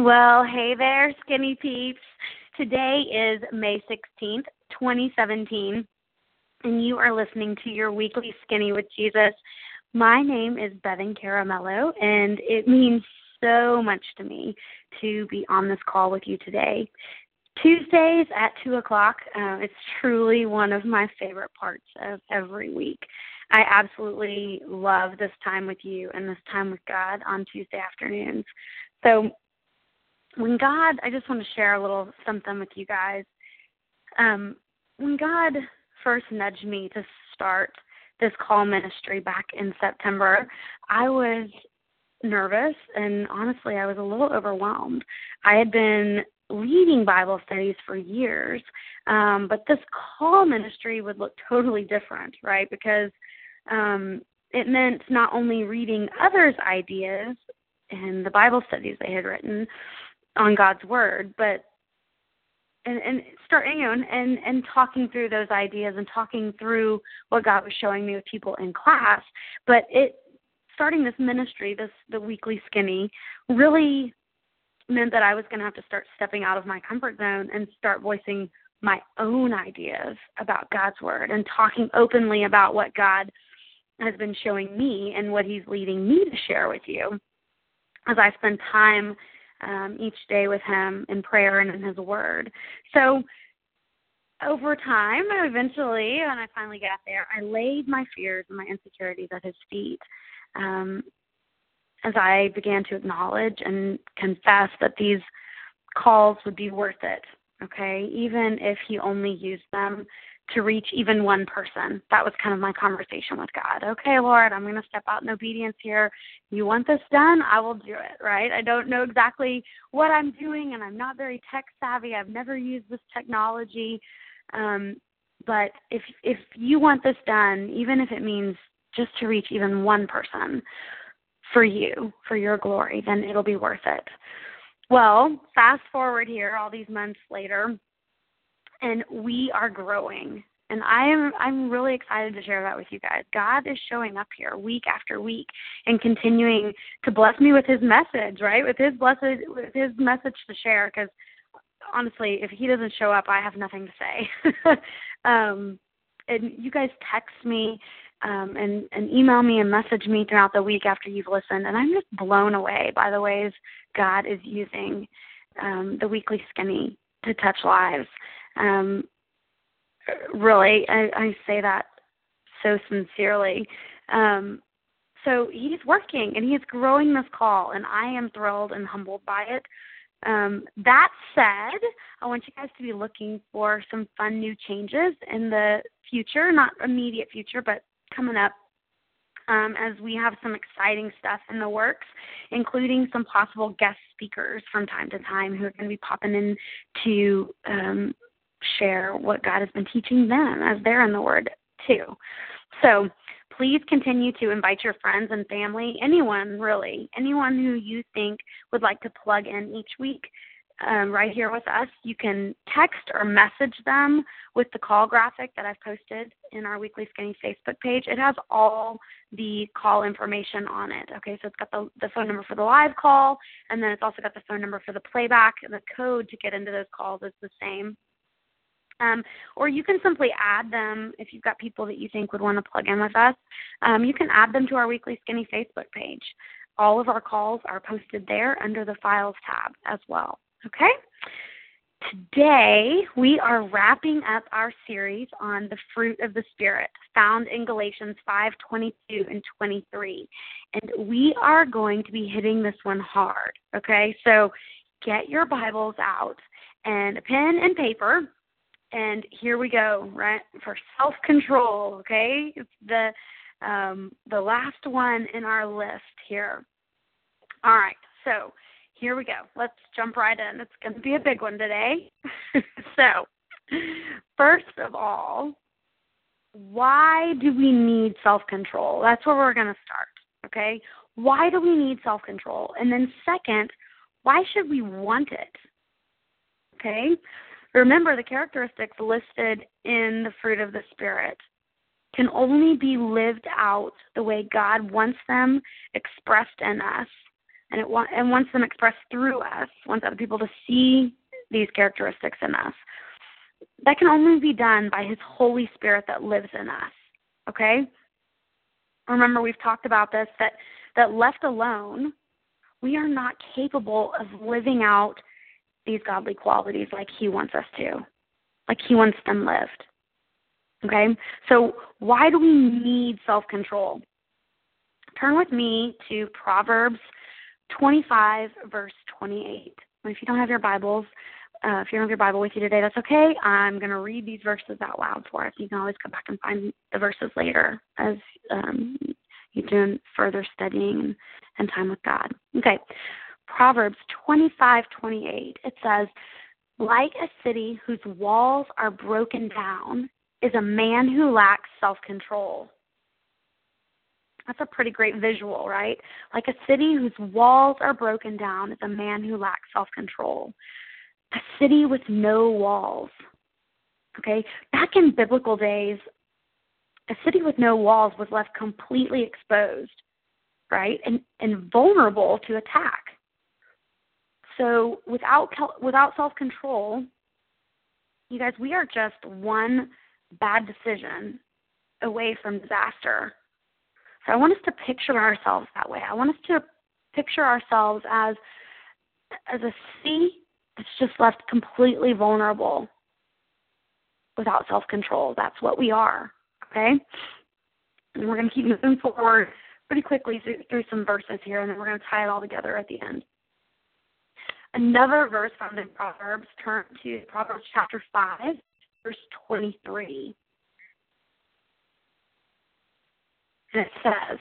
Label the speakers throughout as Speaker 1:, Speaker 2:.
Speaker 1: Well, hey there, skinny peeps. Today is May 16th, 2017, and you are listening to your weekly Skinny with Jesus. My name is Bevan Caramello, and it means so much to me to be on this call with you today. Tuesdays at 2 o'clock, uh, it's truly one of my favorite parts of every week. I absolutely love this time with you and this time with God on Tuesday afternoons. So, when God, I just want to share a little something with you guys. Um, when God first nudged me to start this call ministry back in September, I was nervous and honestly, I was a little overwhelmed. I had been leading Bible studies for years, um, but this call ministry would look totally different, right? Because um, it meant not only reading others' ideas and the Bible studies they had written on God's Word, but and and start you know and and talking through those ideas and talking through what God was showing me with people in class. But it starting this ministry, this the weekly skinny, really meant that I was going to have to start stepping out of my comfort zone and start voicing my own ideas about God's word and talking openly about what God has been showing me and what He's leading me to share with you as I spend time um, each day with Him in prayer and in His Word. So, over time, eventually, when I finally got there, I laid my fears and my insecurities at His feet. Um, as I began to acknowledge and confess that these calls would be worth it, okay, even if He only used them to reach even one person. That was kind of my conversation with God. Okay, Lord, I'm going to step out in obedience here. You want this done? I will do it, right? I don't know exactly what I'm doing and I'm not very tech savvy. I've never used this technology. Um, but if if you want this done, even if it means just to reach even one person for you, for your glory, then it'll be worth it. Well, fast forward here all these months later, and we are growing and I am I'm really excited to share that with you guys. God is showing up here week after week and continuing to bless me with His message, right? With His blessed with His message to share. Because honestly, if He doesn't show up, I have nothing to say. um, and you guys text me um, and and email me and message me throughout the week after you've listened, and I'm just blown away by the ways God is using um, the weekly skinny to touch lives. Um, really, I, I say that so sincerely. Um, so he's working and he's growing this call, and I am thrilled and humbled by it. Um, that said, I want you guys to be looking for some fun new changes in the future, not immediate future, but coming up um, as we have some exciting stuff in the works, including some possible guest speakers from time to time who are going to be popping in to um, share what God has been teaching them as they're in the Word too. So please continue to invite your friends and family, anyone really, anyone who you think would like to plug in each week. Um, right here with us. You can text or message them with the call graphic that I've posted in our Weekly Skinny Facebook page. It has all the call information on it. Okay, so it's got the, the phone number for the live call, and then it's also got the phone number for the playback. And the code to get into those calls is the same. Um, or you can simply add them if you've got people that you think would want to plug in with us. Um, you can add them to our Weekly Skinny Facebook page. All of our calls are posted there under the Files tab as well. Okay? Today, we are wrapping up our series on the fruit of the Spirit, found in Galatians 5 22 and 23. And we are going to be hitting this one hard. Okay? So get your Bibles out and a pen and paper and here we go, right? For self control, okay? It's the um, the last one in our list here. All right, so here we go. Let's jump right in. It's going to be a big one today. so, first of all, why do we need self control? That's where we're going to start, okay? Why do we need self control? And then, second, why should we want it? Okay? Remember, the characteristics listed in the fruit of the Spirit can only be lived out the way God wants them expressed in us and it wa- and wants them expressed through us, wants other people to see these characteristics in us. That can only be done by His Holy Spirit that lives in us. Okay? Remember, we've talked about this that, that left alone, we are not capable of living out these godly qualities like He wants us to, like He wants them lived. Okay? So, why do we need self control? Turn with me to Proverbs 25, verse 28. If you don't have your Bibles, uh, if you don't have your Bible with you today, that's okay. I'm going to read these verses out loud for us. You can always come back and find the verses later as um, you're doing further studying and time with God. Okay, Proverbs 25:28. It says, "Like a city whose walls are broken down is a man who lacks self-control." That's a pretty great visual, right? Like a city whose walls are broken down is a man who lacks self-control a city with no walls. Okay? Back in biblical days, a city with no walls was left completely exposed, right? And and vulnerable to attack. So without without self-control, you guys, we are just one bad decision away from disaster. So I want us to picture ourselves that way. I want us to picture ourselves as as a sea that's just left completely vulnerable without self control. That's what we are. Okay? And we're going to keep moving forward pretty quickly through, through some verses here, and then we're going to tie it all together at the end. Another verse found in Proverbs, turn to Proverbs chapter 5, verse 23. And it says,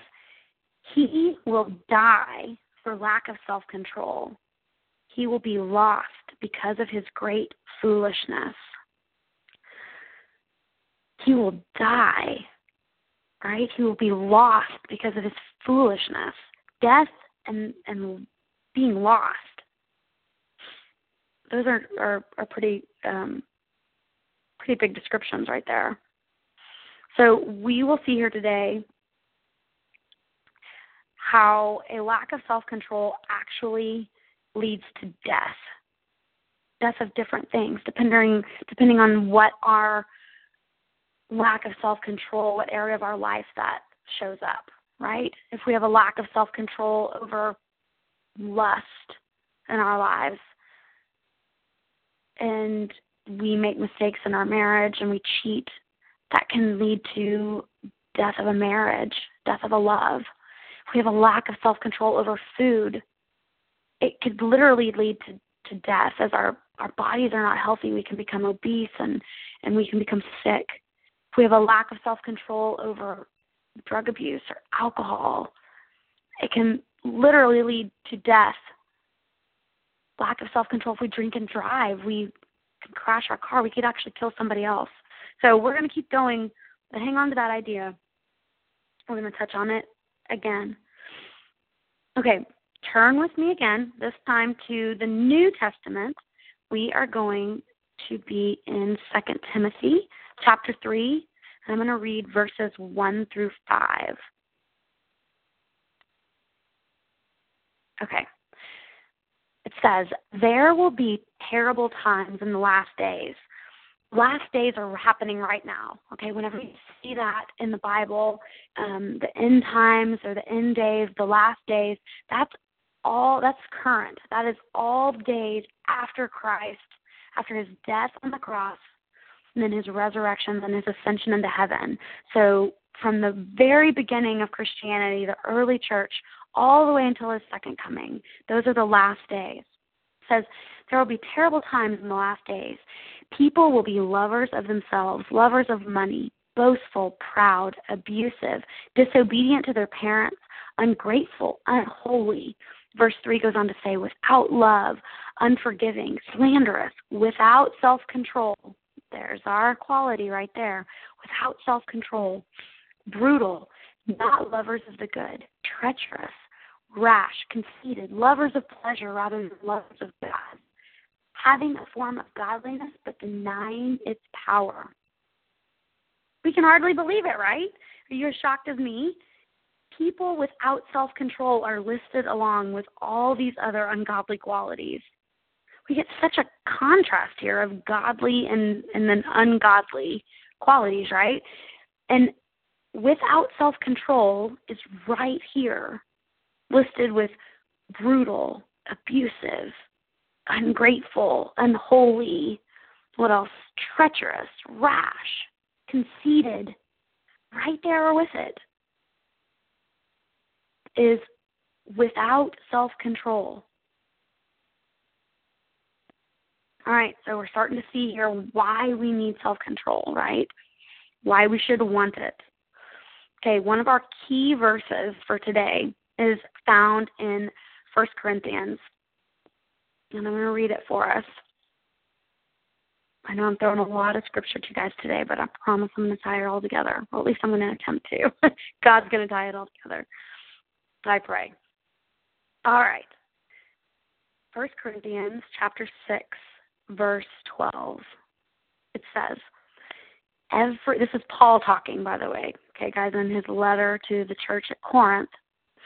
Speaker 1: He will die for lack of self control he will be lost because of his great foolishness. He will die, right? He will be lost because of his foolishness. Death and, and being lost. Those are, are, are pretty um, pretty big descriptions right there. So we will see here today how a lack of self control actually leads to death. Death of different things, depending depending on what our lack of self control, what area of our life that shows up, right? If we have a lack of self control over lust in our lives and we make mistakes in our marriage and we cheat, that can lead to death of a marriage, death of a love. If we have a lack of self control over food, it could literally lead to, to death as our, our bodies are not healthy. We can become obese and, and we can become sick. If we have a lack of self control over drug abuse or alcohol, it can literally lead to death. Lack of self control if we drink and drive, we can crash our car. We could actually kill somebody else. So we're going to keep going, but hang on to that idea. We're going to touch on it again. Okay, turn with me again, this time to the New Testament. We are going to be in 2 Timothy chapter 3, and I'm going to read verses 1 through 5. Okay. It says, There will be terrible times in the last days. Last days are happening right now. Okay, whenever you see that in the Bible, um, the end times or the end days, the last days, that's all that's current. That is all days after Christ, after his death on the cross, and then his resurrection and his ascension into heaven. So from the very beginning of Christianity, the early church, all the way until his second coming, those are the last days. It says there will be terrible times in the last days. People will be lovers of themselves, lovers of money, boastful, proud, abusive, disobedient to their parents, ungrateful, unholy Verse 3 goes on to say, without love, unforgiving, slanderous, without self control. There's our quality right there. Without self control, brutal, not lovers of the good, treacherous, rash, conceited, lovers of pleasure rather than lovers of God, having a form of godliness but denying its power. We can hardly believe it, right? Are you as shocked as me? people without self control are listed along with all these other ungodly qualities. We get such a contrast here of godly and, and then ungodly qualities, right? And without self control is right here, listed with brutal, abusive, ungrateful, unholy, what else? Treacherous, rash, conceited, right there with it is without self control. All right, so we're starting to see here why we need self control, right? Why we should want it. Okay, one of our key verses for today is found in First Corinthians. And I'm going to read it for us. I know I'm throwing a lot of scripture to you guys today, but I promise I'm going to tie it all together. Or at least I'm going to attempt to. God's going to tie it all together. I pray. All right. First Corinthians chapter 6, verse 12. It says, every this is Paul talking, by the way. Okay, guys, in his letter to the church at Corinth,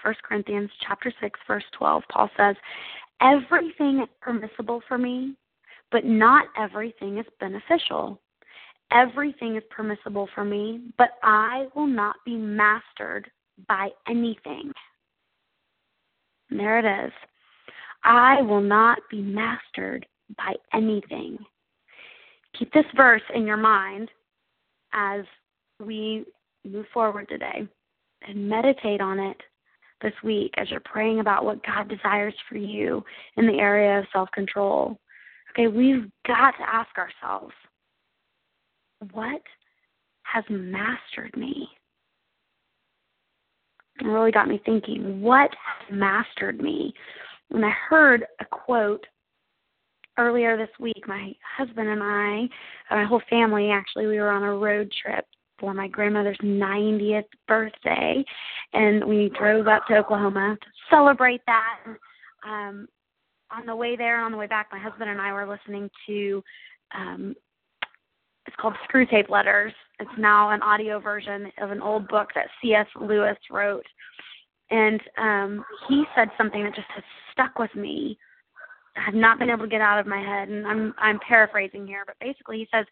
Speaker 1: First Corinthians chapter 6, verse 12, Paul says, Everything is permissible for me, but not everything is beneficial. Everything is permissible for me, but I will not be mastered by anything. And there it is. I will not be mastered by anything. Keep this verse in your mind as we move forward today and meditate on it this week as you're praying about what God desires for you in the area of self control. Okay, we've got to ask ourselves what has mastered me? It really got me thinking, what has mastered me? When I heard a quote earlier this week, my husband and I, my whole family actually, we were on a road trip for my grandmother's 90th birthday, and we drove up to Oklahoma to celebrate that. And, um, on the way there, on the way back, my husband and I were listening to um, it's called Screwtape Letters. It's now an audio version of an old book that C.S. Lewis wrote. And um, he said something that just has stuck with me. Have not been able to get out of my head, and I'm I'm paraphrasing here, but basically he says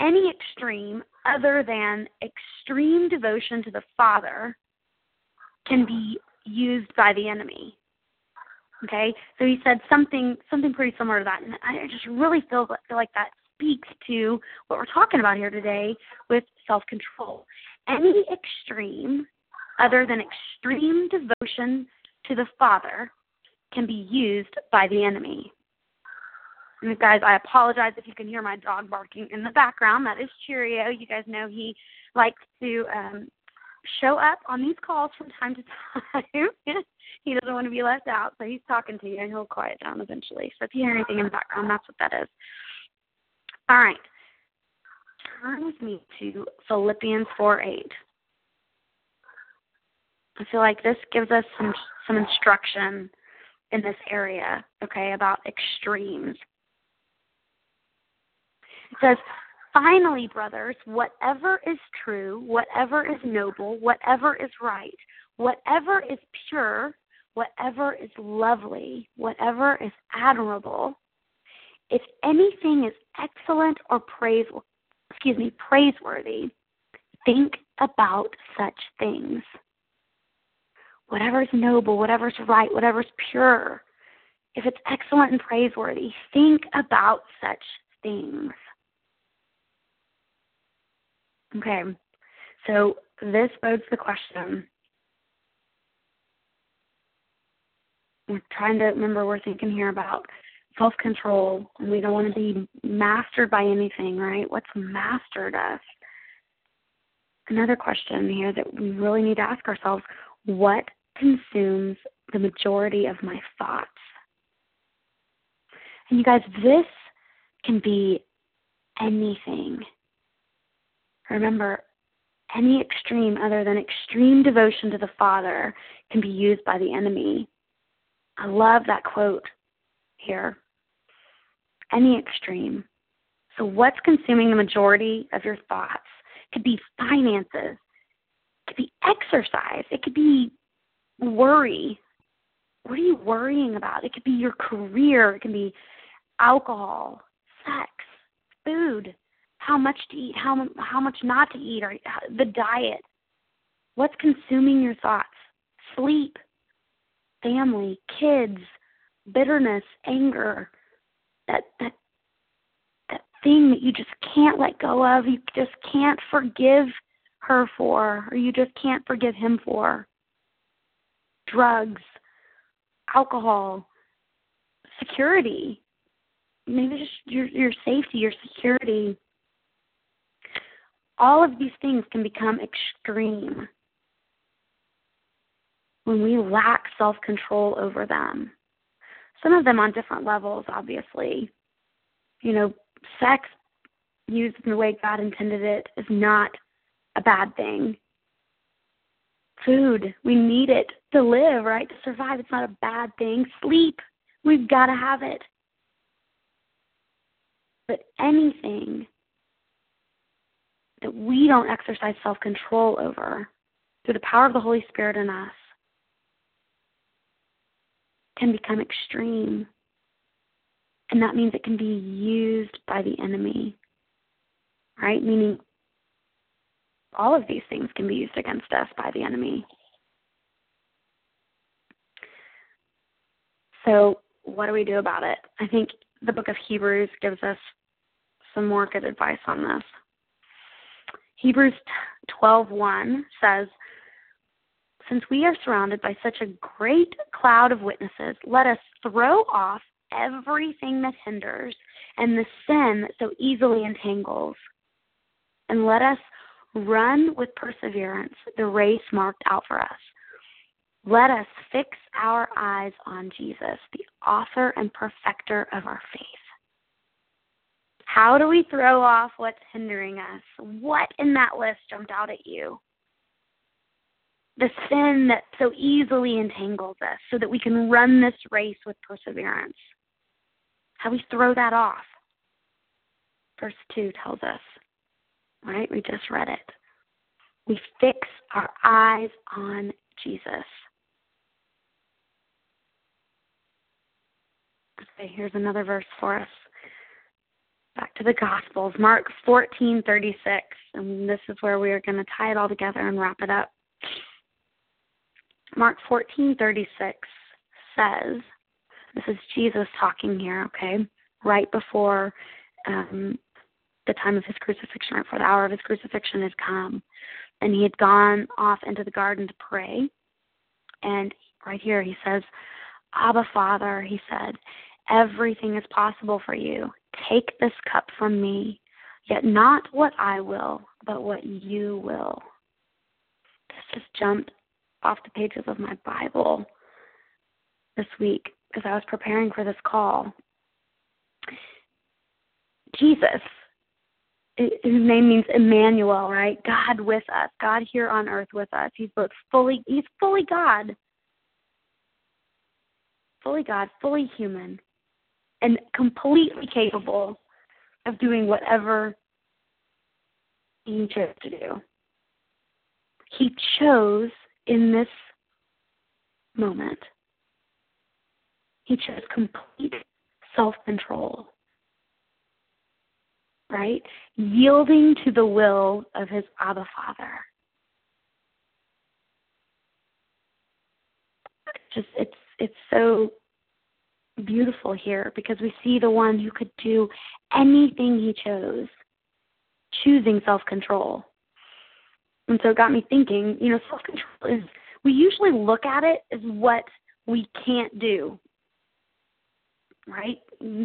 Speaker 1: any extreme other than extreme devotion to the Father can be used by the enemy. Okay, so he said something something pretty similar to that, and I just really feel feel like that speaks to what we're talking about here today with self control. Any extreme other than extreme devotion to the Father can be used by the enemy. And guys, I apologize if you can hear my dog barking in the background. That is Cheerio. You guys know he likes to um, show up on these calls from time to time. he doesn't want to be left out, so he's talking to you, and he'll quiet down eventually. So if you hear anything in the background, that's what that is. All right. Turn with me to Philippians 4 8. I feel like this gives us some some instruction in this area, okay, about extremes. It says, Finally, brothers, whatever is true, whatever is noble, whatever is right, whatever is pure, whatever is lovely, whatever is admirable, if anything is excellent or praise excuse me, praiseworthy, think about such things. Whatever is noble, whatever is right, whatever is pure, if it's excellent and praiseworthy, think about such things. Okay, so this bodes the question. We're trying to remember, we're thinking here about self control, and we don't want to be mastered by anything, right? What's mastered us? Another question here that we really need to ask ourselves what consumes the majority of my thoughts? And you guys, this can be anything. Remember, any extreme other than extreme devotion to the Father can be used by the enemy. I love that quote here. Any extreme. So, what's consuming the majority of your thoughts? Could be finances, could be exercise. It could be worry. What are you worrying about? It could be your career. It can be alcohol, sex, food, how much to eat, how how much not to eat, or the diet. What's consuming your thoughts? Sleep, family, kids, bitterness, anger, that that that thing that you just can't let go of, you just can't forgive her for, or you just can't forgive him for. Drugs, alcohol, security, maybe just your your safety, your security. All of these things can become extreme when we lack self control over them. Some of them on different levels, obviously. You know, sex used in the way God intended it is not a bad thing. Food, we need it to live, right? To survive, it's not a bad thing. Sleep, we've got to have it. But anything that we don't exercise self control over through the power of the Holy Spirit in us can become extreme. And that means it can be used by the enemy, right? Meaning all of these things can be used against us by the enemy. So, what do we do about it? I think the book of Hebrews gives us some more good advice on this. Hebrews 12:1 says, "Since we are surrounded by such a great cloud of witnesses, let us throw off everything that hinders and the sin that so easily entangles, and let us run with perseverance the race marked out for us." Let us fix our eyes on Jesus, the author and perfecter of our faith. How do we throw off what's hindering us? What in that list jumped out at you? The sin that so easily entangles us so that we can run this race with perseverance. How we throw that off. Verse 2 tells us, right? We just read it. We fix our eyes on Jesus. Okay, here's another verse for us back to the Gospels, Mark 14:36, and this is where we are going to tie it all together and wrap it up. Mark 14:36 says, this is Jesus talking here, okay, right before um, the time of his crucifixion, right before the hour of his crucifixion has come, and he had gone off into the garden to pray, and right here he says, "Abba, Father," he said, "everything is possible for you." Take this cup from me, yet not what I will, but what you will. This just jumped off the pages of my Bible this week because I was preparing for this call. Jesus, his name means Emmanuel, right? God with us, God here on earth with us. He's both fully, he's fully God, fully God, fully human and completely capable of doing whatever he chose to do. He chose in this moment, he chose complete self control, right? Yielding to the will of his Abba Father. Just it's it's so beautiful here because we see the one who could do anything he chose, choosing self control. And so it got me thinking, you know, self control is, we usually look at it as what we can't do, right?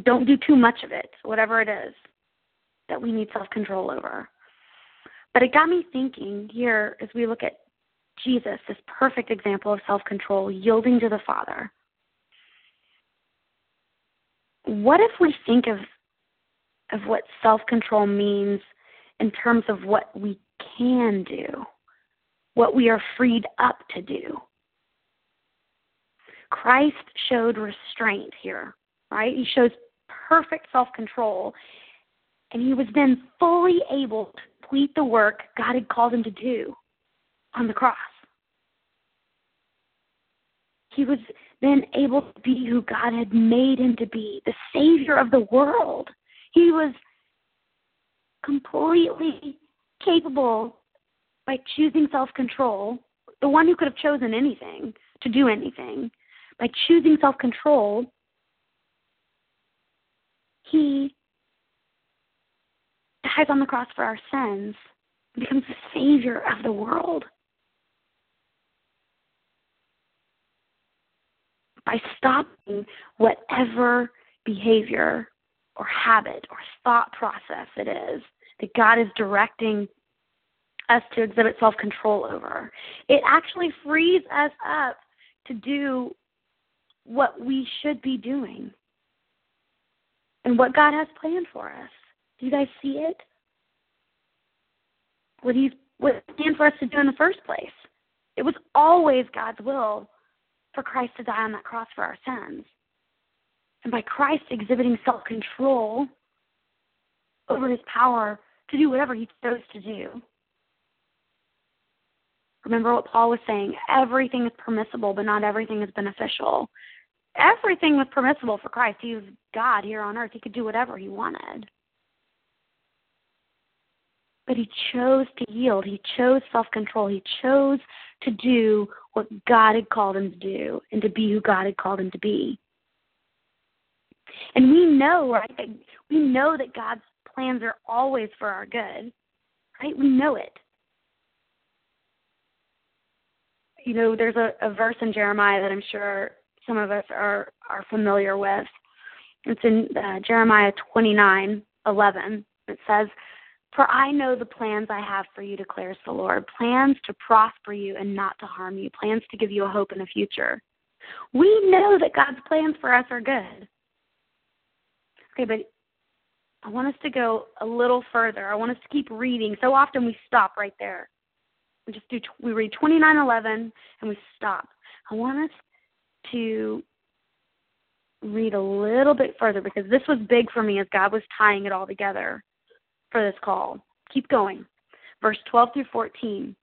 Speaker 1: Don't do too much of it, whatever it is that we need self control over. But it got me thinking here as we look at Jesus, this perfect example of self control, yielding to the Father what if we think of of what self-control means in terms of what we can do, what we are freed up to do? Christ showed restraint here, right? He shows perfect self-control, and he was then fully able to complete the work God had called him to do on the cross. He was then able to be who God had made him to be, the Savior of the world. He was completely capable by choosing self control, the one who could have chosen anything to do anything, by choosing self control, he dies on the cross for our sins and becomes the Savior of the world. By stopping whatever behavior or habit or thought process it is that God is directing us to exhibit self control over. It actually frees us up to do what we should be doing and what God has planned for us. Do you guys see it? What He what planned for us to do in the first place. It was always God's will for Christ to die on that cross for our sins. And by Christ exhibiting self control over his power to do whatever he chose to do. Remember what Paul was saying everything is permissible, but not everything is beneficial. Everything was permissible for Christ. He was God here on earth. He could do whatever he wanted. But he chose to yield. He chose self control. He chose to do what God had called him to do and to be who God had called him to be. And we know, right, that we know that God's plans are always for our good. Right? We know it. You know, there's a, a verse in Jeremiah that I'm sure some of us are are familiar with. It's in uh, Jeremiah 29:11. It says, "For I know the plans I have for you," declares the Lord, plans to prosper you and not to harm you, plans to give you a hope in the future. We know that God's plans for us are good. Okay, but I want us to go a little further. I want us to keep reading. So often we stop right there. We just do we read 29:11 and we stop. I want us to read a little bit further because this was big for me as God was tying it all together for this call. Keep going. Verse 12 through 14.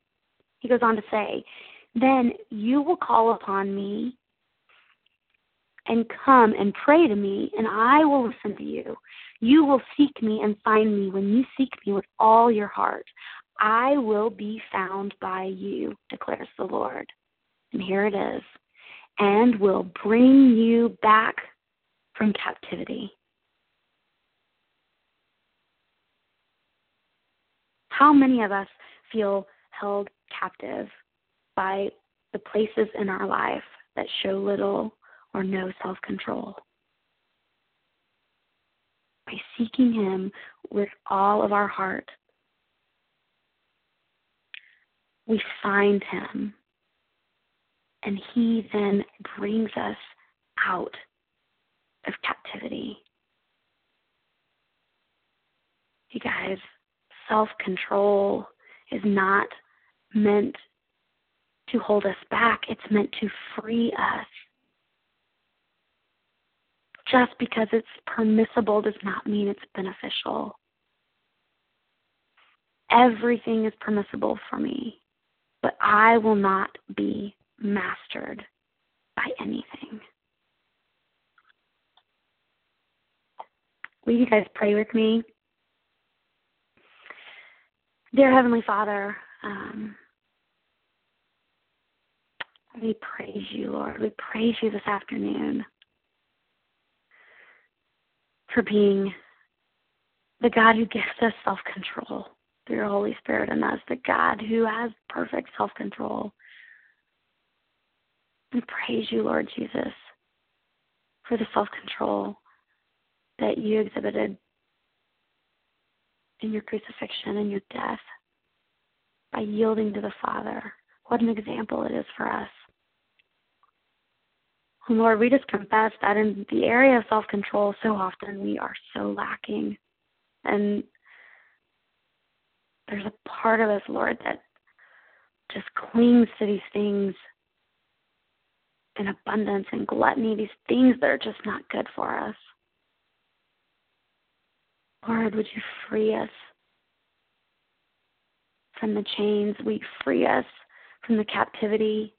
Speaker 1: He goes on to say, Then you will call upon me and come and pray to me, and I will listen to you. You will seek me and find me when you seek me with all your heart. I will be found by you, declares the Lord. And here it is, and will bring you back from captivity. How many of us feel held captive by the places in our life that show little or no self control. By seeking Him with all of our heart, we find Him, and He then brings us out of captivity. You guys, self control is not meant to hold us back, it's meant to free us just because it's permissible does not mean it's beneficial. Everything is permissible for me, but I will not be mastered by anything. Will you guys pray with me? Dear Heavenly Father, um, we praise you, Lord. We praise you this afternoon for being the God who gives us self control through your Holy Spirit in us, the God who has perfect self control. We praise you, Lord Jesus, for the self control that you exhibited in your crucifixion and your death by yielding to the Father. What an example it is for us. Lord, we just confess that in the area of self control, so often we are so lacking. And there's a part of us, Lord, that just clings to these things in abundance and gluttony, these things that are just not good for us. Lord, would you free us from the chains? We free us from the captivity,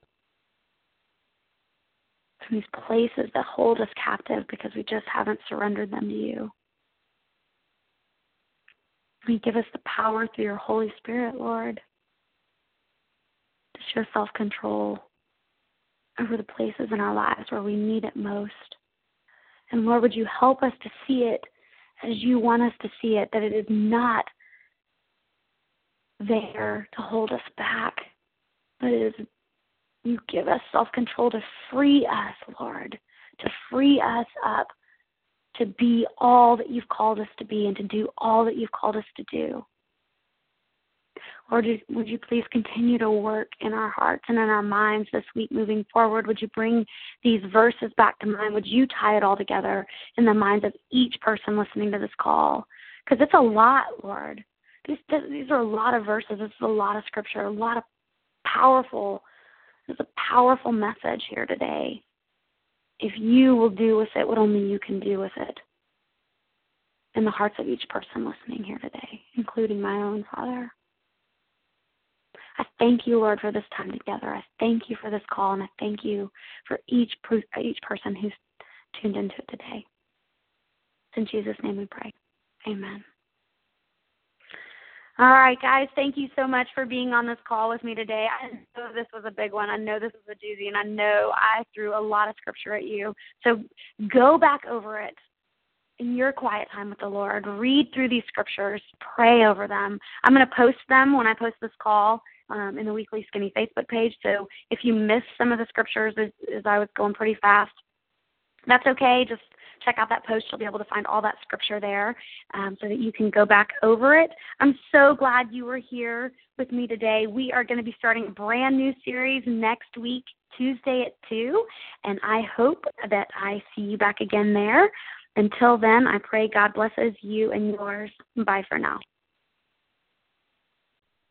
Speaker 1: from these places that hold us captive because we just haven't surrendered them to you. May give us the power through your Holy Spirit, Lord, to show self control over the places in our lives where we need it most. And Lord, would you help us to see it as you want us to see it, that it is not there to hold us back, but it is you give us self control to free us, Lord, to free us up to be all that you've called us to be and to do all that you've called us to do. Lord, would you please continue to work in our hearts and in our minds this week moving forward? Would you bring these verses back to mind? Would you tie it all together in the minds of each person listening to this call? Because it's a lot, Lord. These, these are a lot of verses. This is a lot of scripture, a lot of powerful, there's a powerful message here today if you will do with it what only you can do with it in the hearts of each person listening here today, including my own Father. I thank you, Lord, for this time together. I thank you for this call, and I thank you for each each person who's tuned into it today. In Jesus' name we pray. Amen. All right, guys, thank you so much for being on this call with me today. I know this was a big one. I know this was a doozy, and I know I threw a lot of scripture at you. So go back over it in your quiet time with the Lord. Read through these scriptures, pray over them. I'm going to post them when I post this call um, in the Weekly Skinny Facebook page. So if you missed some of the scriptures as, as I was going pretty fast, that's okay. Just check out that post. You'll be able to find all that scripture there um, so that you can go back over it. I'm so glad you were here with me today. We are going to be starting a brand new series next week, Tuesday at 2, and I hope that I see you back again there. Until then, I pray God blesses you and yours. Bye for now.